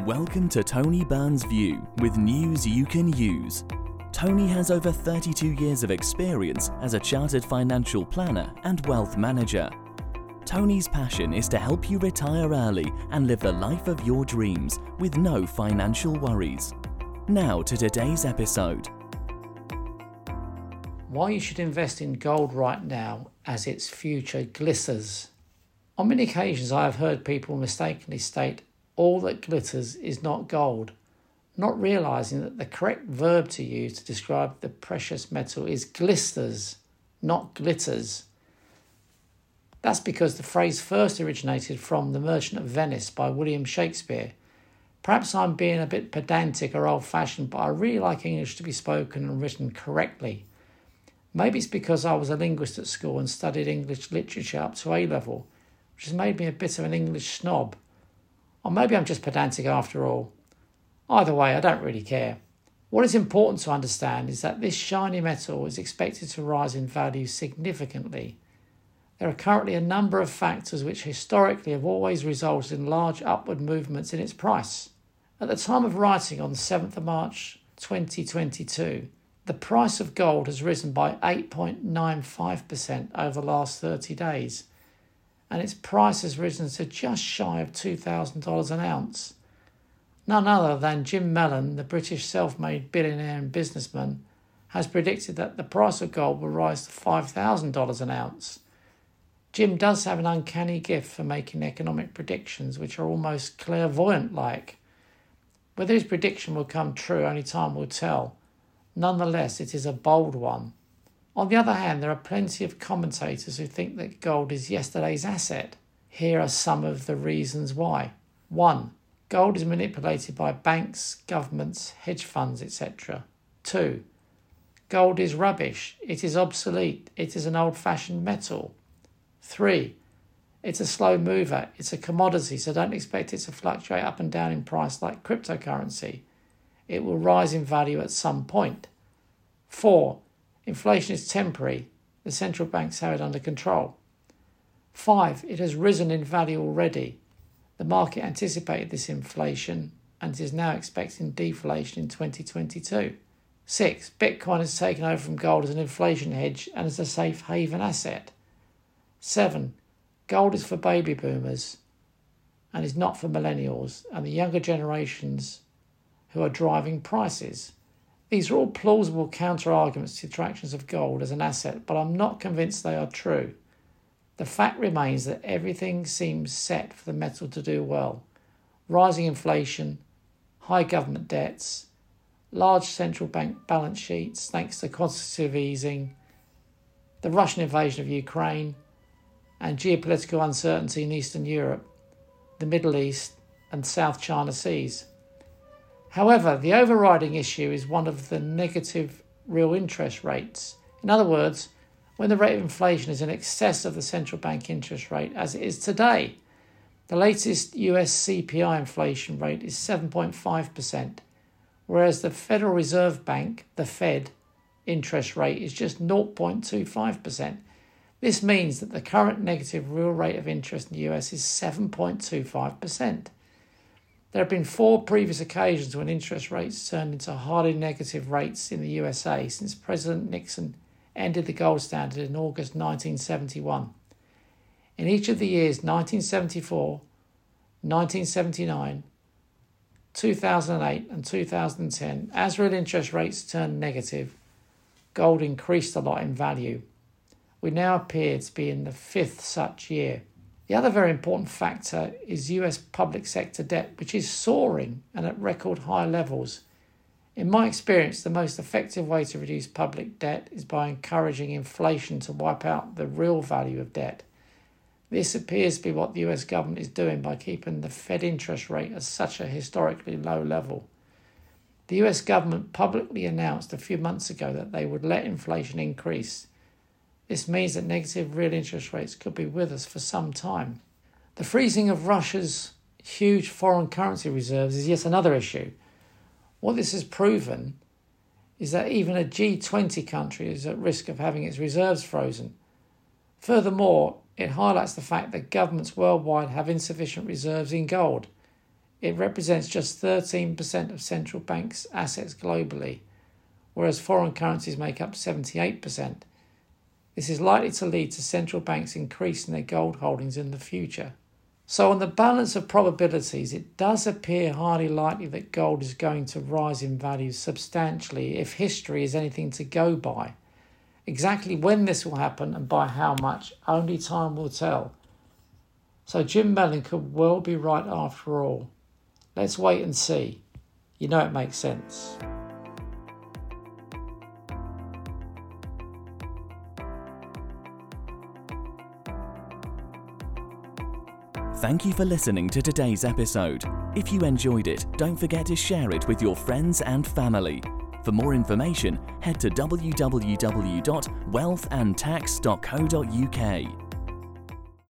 Welcome to Tony Byrne's View with news you can use. Tony has over 32 years of experience as a chartered financial planner and wealth manager. Tony's passion is to help you retire early and live the life of your dreams with no financial worries. Now to today's episode. Why you should invest in gold right now as its future glitters. On many occasions, I have heard people mistakenly state all that glitters is not gold, not realizing that the correct verb to use to describe the precious metal is glisters, not glitters. That's because the phrase first originated from The Merchant of Venice by William Shakespeare. Perhaps I'm being a bit pedantic or old fashioned, but I really like English to be spoken and written correctly. Maybe it's because I was a linguist at school and studied English literature up to A level, which has made me a bit of an English snob. Or maybe I'm just pedantic after all. Either way, I don't really care. What is important to understand is that this shiny metal is expected to rise in value significantly. There are currently a number of factors which historically have always resulted in large upward movements in its price. At the time of writing on the 7th of March 2022, the price of gold has risen by 8.95% over the last 30 days and its price has risen to just shy of $2,000 an ounce. None other than Jim Mellon, the British self made billionaire and businessman, has predicted that the price of gold will rise to $5,000 an ounce. Jim does have an uncanny gift for making economic predictions which are almost clairvoyant like. Whether his prediction will come true, only time will tell. Nonetheless, it is a bold one. On the other hand, there are plenty of commentators who think that gold is yesterday's asset. Here are some of the reasons why. 1. Gold is manipulated by banks, governments, hedge funds, etc. 2. Gold is rubbish. It is obsolete. It is an old fashioned metal. 3. It's a slow mover. It's a commodity, so don't expect it to fluctuate up and down in price like cryptocurrency. It will rise in value at some point. 4. Inflation is temporary. The central banks have it under control. Five, it has risen in value already. The market anticipated this inflation and is now expecting deflation in 2022. Six, Bitcoin has taken over from gold as an inflation hedge and as a safe haven asset. Seven, gold is for baby boomers and is not for millennials and the younger generations who are driving prices. These are all plausible counter arguments to the attractions of gold as an asset, but I'm not convinced they are true. The fact remains that everything seems set for the metal to do well rising inflation, high government debts, large central bank balance sheets thanks to quantitative easing, the Russian invasion of Ukraine, and geopolitical uncertainty in Eastern Europe, the Middle East, and South China Seas. However, the overriding issue is one of the negative real interest rates. In other words, when the rate of inflation is in excess of the central bank interest rate, as it is today. The latest US CPI inflation rate is 7.5%, whereas the Federal Reserve Bank, the Fed, interest rate is just 0.25%. This means that the current negative real rate of interest in the US is 7.25%. There have been four previous occasions when interest rates turned into highly negative rates in the USA since President Nixon ended the gold standard in August 1971. In each of the years 1974, 1979, 2008, and 2010, as real interest rates turned negative, gold increased a lot in value. We now appear to be in the fifth such year. The other very important factor is US public sector debt, which is soaring and at record high levels. In my experience, the most effective way to reduce public debt is by encouraging inflation to wipe out the real value of debt. This appears to be what the US government is doing by keeping the Fed interest rate at such a historically low level. The US government publicly announced a few months ago that they would let inflation increase this means that negative real interest rates could be with us for some time. The freezing of Russia's huge foreign currency reserves is yet another issue. What this has proven is that even a G20 country is at risk of having its reserves frozen. Furthermore, it highlights the fact that governments worldwide have insufficient reserves in gold. It represents just 13% of central banks' assets globally, whereas foreign currencies make up 78%. This is likely to lead to central banks increasing their gold holdings in the future. So, on the balance of probabilities, it does appear highly likely that gold is going to rise in value substantially if history is anything to go by. Exactly when this will happen and by how much, only time will tell. So, Jim Mellon could well be right after all. Let's wait and see. You know it makes sense. Thank you for listening to today's episode. If you enjoyed it, don't forget to share it with your friends and family. For more information, head to www.wealthandtax.co.uk.